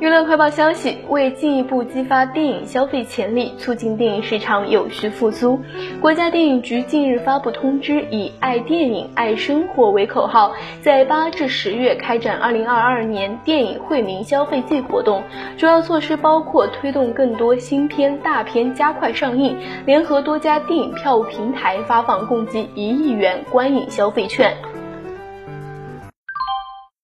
娱乐快报消息为进一步激发电影消费潜力促进电影市场有序复苏。国家电影局近日发布通知以爱电影爱生活为口号在八至十月开展二零二二年电影惠民消费季活动主要措施包括推动更多新片大片加快上映联合多家电影票务平台发放共计一亿元观影消费券。